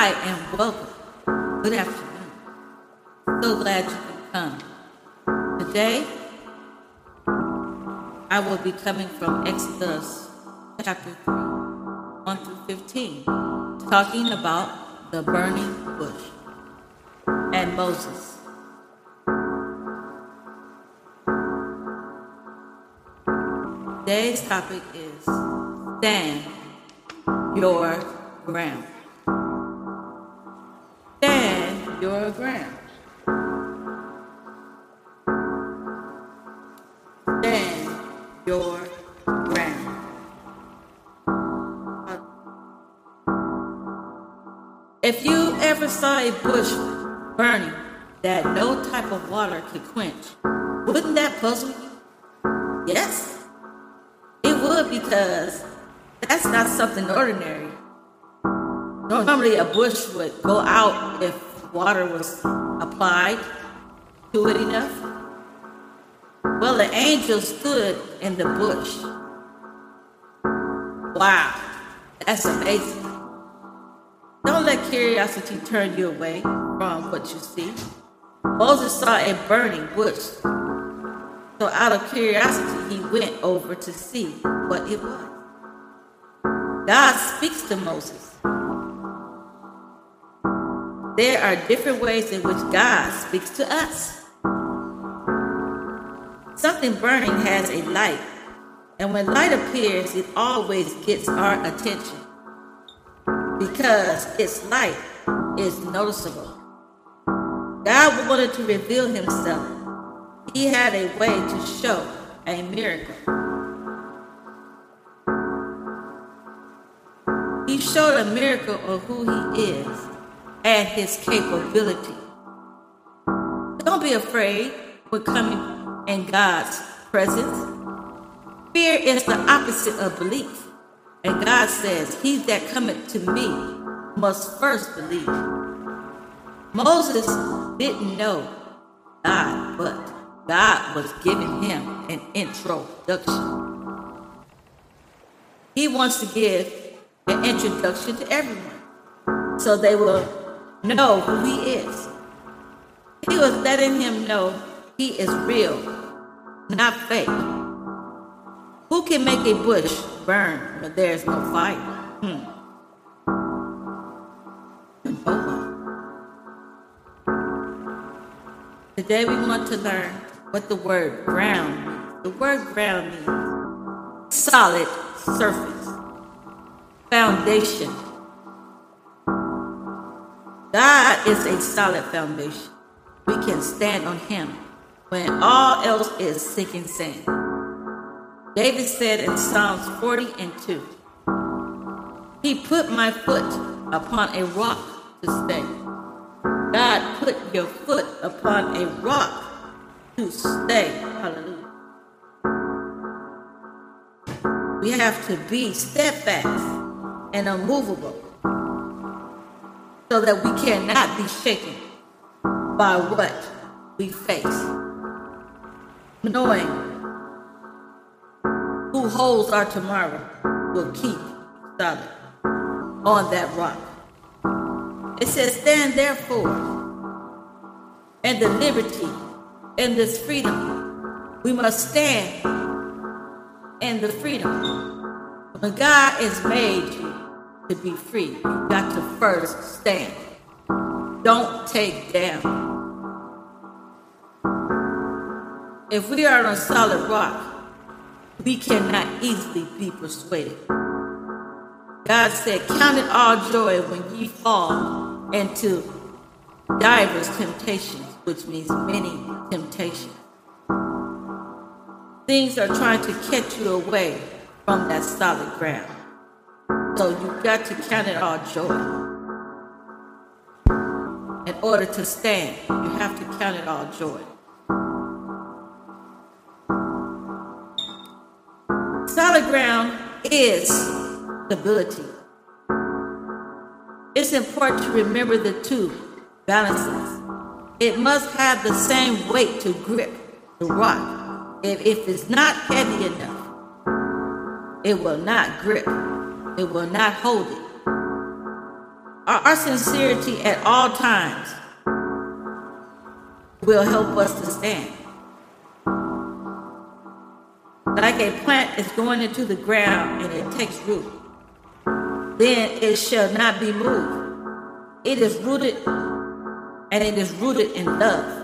Hi and welcome. Good afternoon. So glad you can come. Today, I will be coming from Exodus chapter 3, 1 through 15, talking about the burning bush and Moses. Today's topic is stand your ground. Your ground. If you ever saw a bush burning that no type of water could quench, wouldn't that puzzle you? Yes, it would because that's not something ordinary. Normally, a bush would go out if water was applied to it enough. Well, the angel stood in the bush. Wow, that's amazing. Don't let curiosity turn you away from what you see. Moses saw a burning bush. So, out of curiosity, he went over to see what it was. God speaks to Moses. There are different ways in which God speaks to us. Something burning has a light, and when light appears, it always gets our attention because its light is noticeable. God wanted to reveal himself. He had a way to show a miracle. He showed a miracle of who he is and his capability. Don't be afraid when coming in God's presence. Fear is the opposite of belief. And God says, He that cometh to me must first believe. Moses didn't know God, but God was giving him an introduction. He wants to give an introduction to everyone so they will know who he is. He was letting him know he is real, not fake. Who can make a bush burn when there is no fire? Hmm. No one. Today we want to learn what the word ground means. The word ground means solid surface, foundation. God is a solid foundation. We can stand on Him when all else is sinking sand. David said in Psalms 40 and 2, He put my foot upon a rock to stay. God put your foot upon a rock to stay. Hallelujah. We have to be steadfast and unmovable so that we cannot be shaken by what we face. Knowing who holds our tomorrow will keep solid on that rock. It says, Stand therefore in the liberty and this freedom. We must stand in the freedom. When God has made you to be free, you got to first stand. Don't take down. If we are on solid rock, we cannot easily be persuaded. God said, Count it all joy when ye fall into divers temptations, which means many temptations. Things are trying to catch you away from that solid ground. So you've got to count it all joy. In order to stand, you have to count it all joy. Solid ground is stability. It's important to remember the two balances. It must have the same weight to grip the rock. If, if it's not heavy enough, it will not grip. It will not hold it. Our, our sincerity at all times will help us to stand. A plant is going into the ground and it takes root, then it shall not be moved. It is rooted and it is rooted in love.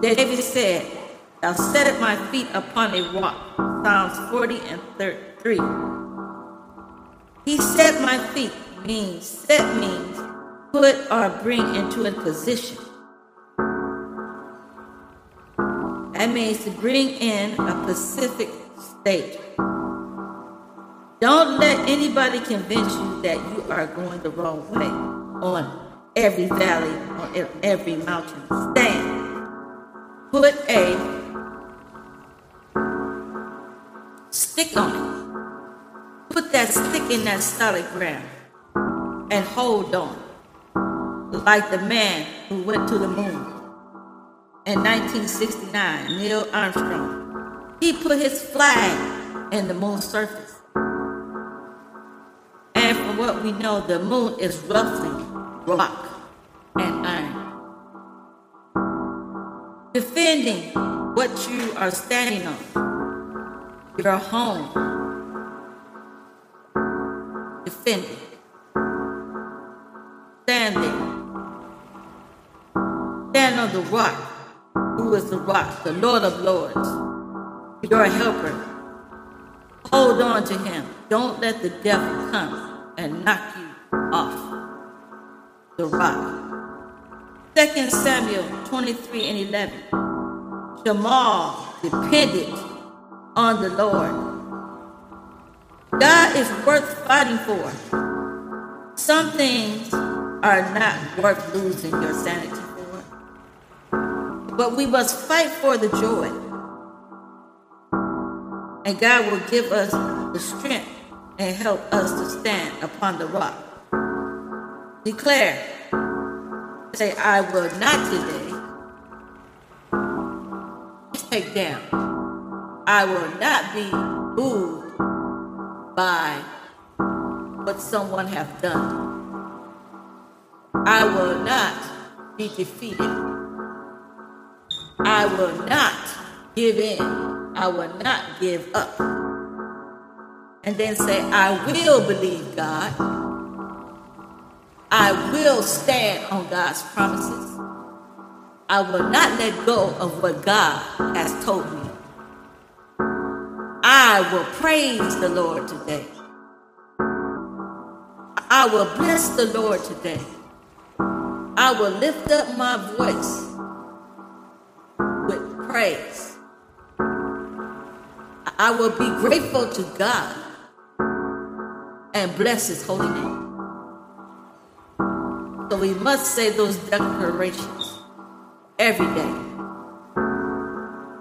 David said, Thou set my feet upon a rock. Psalms 40 and 33. He set my feet means, set means put or bring into a position. That means to bring in a Pacific state. Don't let anybody convince you that you are going the wrong way on every valley, on every mountain. Stand. Put a stick on it. Put that stick in that solid ground and hold on. Like the man who went to the moon in 1969, Neil Armstrong. He put his flag in the moon's surface. And from what we know, the moon is roughly rock and iron. Defending what you are standing on your home. Defend it. Stand there. Stand on the rock. Who is the rock? The Lord of Lords. Your helper. Hold on to him. Don't let the devil come and knock you off the rock. 2 Samuel 23 and 11. Shammah depended on the Lord. God is worth fighting for. Some things are not worth losing your sanity. But we must fight for the joy. And God will give us the strength and help us to stand upon the rock. Declare, say, I will not today take down I will not be moved by what someone has done. I will not be defeated. I will not give in. I will not give up. And then say, I will believe God. I will stand on God's promises. I will not let go of what God has told me. I will praise the Lord today. I will bless the Lord today. I will lift up my voice praise. I will be grateful to God and bless His holy name. So we must say those declarations every day.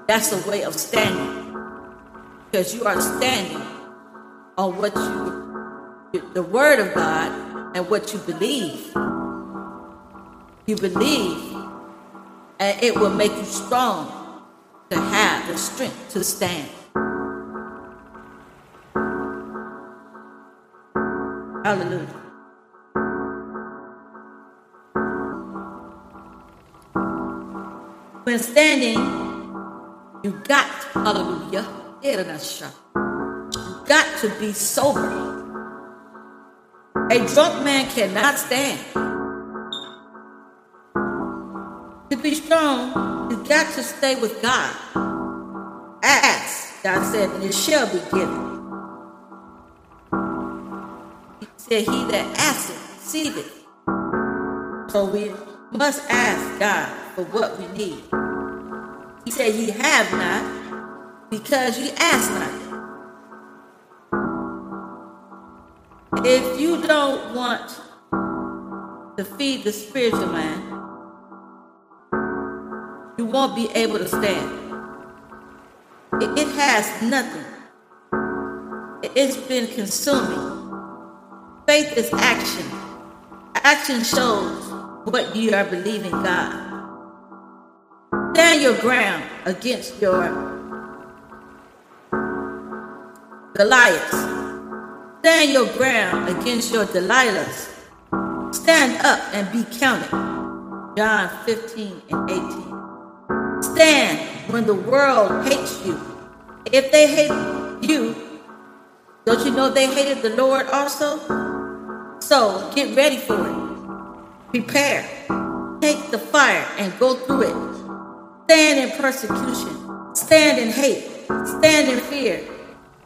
That's a way of standing because you are standing on what you, the Word of God, and what you believe. You believe, and it will make you strong to have the strength to stand. Hallelujah. When standing, you got, hallelujah you got to be sober. A drunk man cannot stand. To be strong, got to stay with God. Ask, God said, and it shall be given. He said, He that asketh, receiveth. So we must ask God for what we need. He said, Ye have not because you ask not. If you don't want to feed the spiritual man, won't be able to stand. It, it has nothing. It's been consuming. Faith is action. Action shows what you are believing God. Stand your ground against your Goliath. Stand your ground against your Delilahs. Stand up and be counted. John 15 and 18. Stand when the world hates you. If they hate you, don't you know they hated the Lord also? So get ready for it. Prepare. Take the fire and go through it. Stand in persecution. Stand in hate. Stand in fear.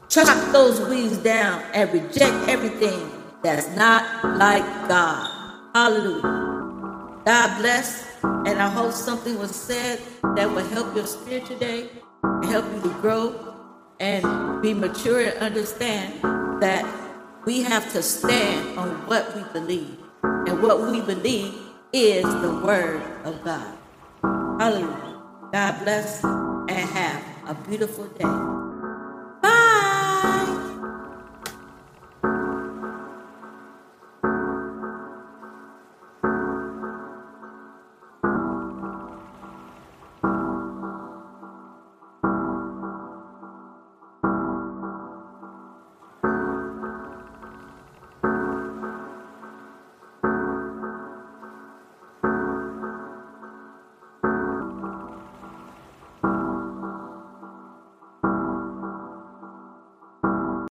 Chop those weeds down and reject everything that's not like God. Hallelujah. God bless. And I hope something was said that will help your spirit today, help you to grow and be mature and understand that we have to stand on what we believe. And what we believe is the word of God. Hallelujah. God bless and have a beautiful day.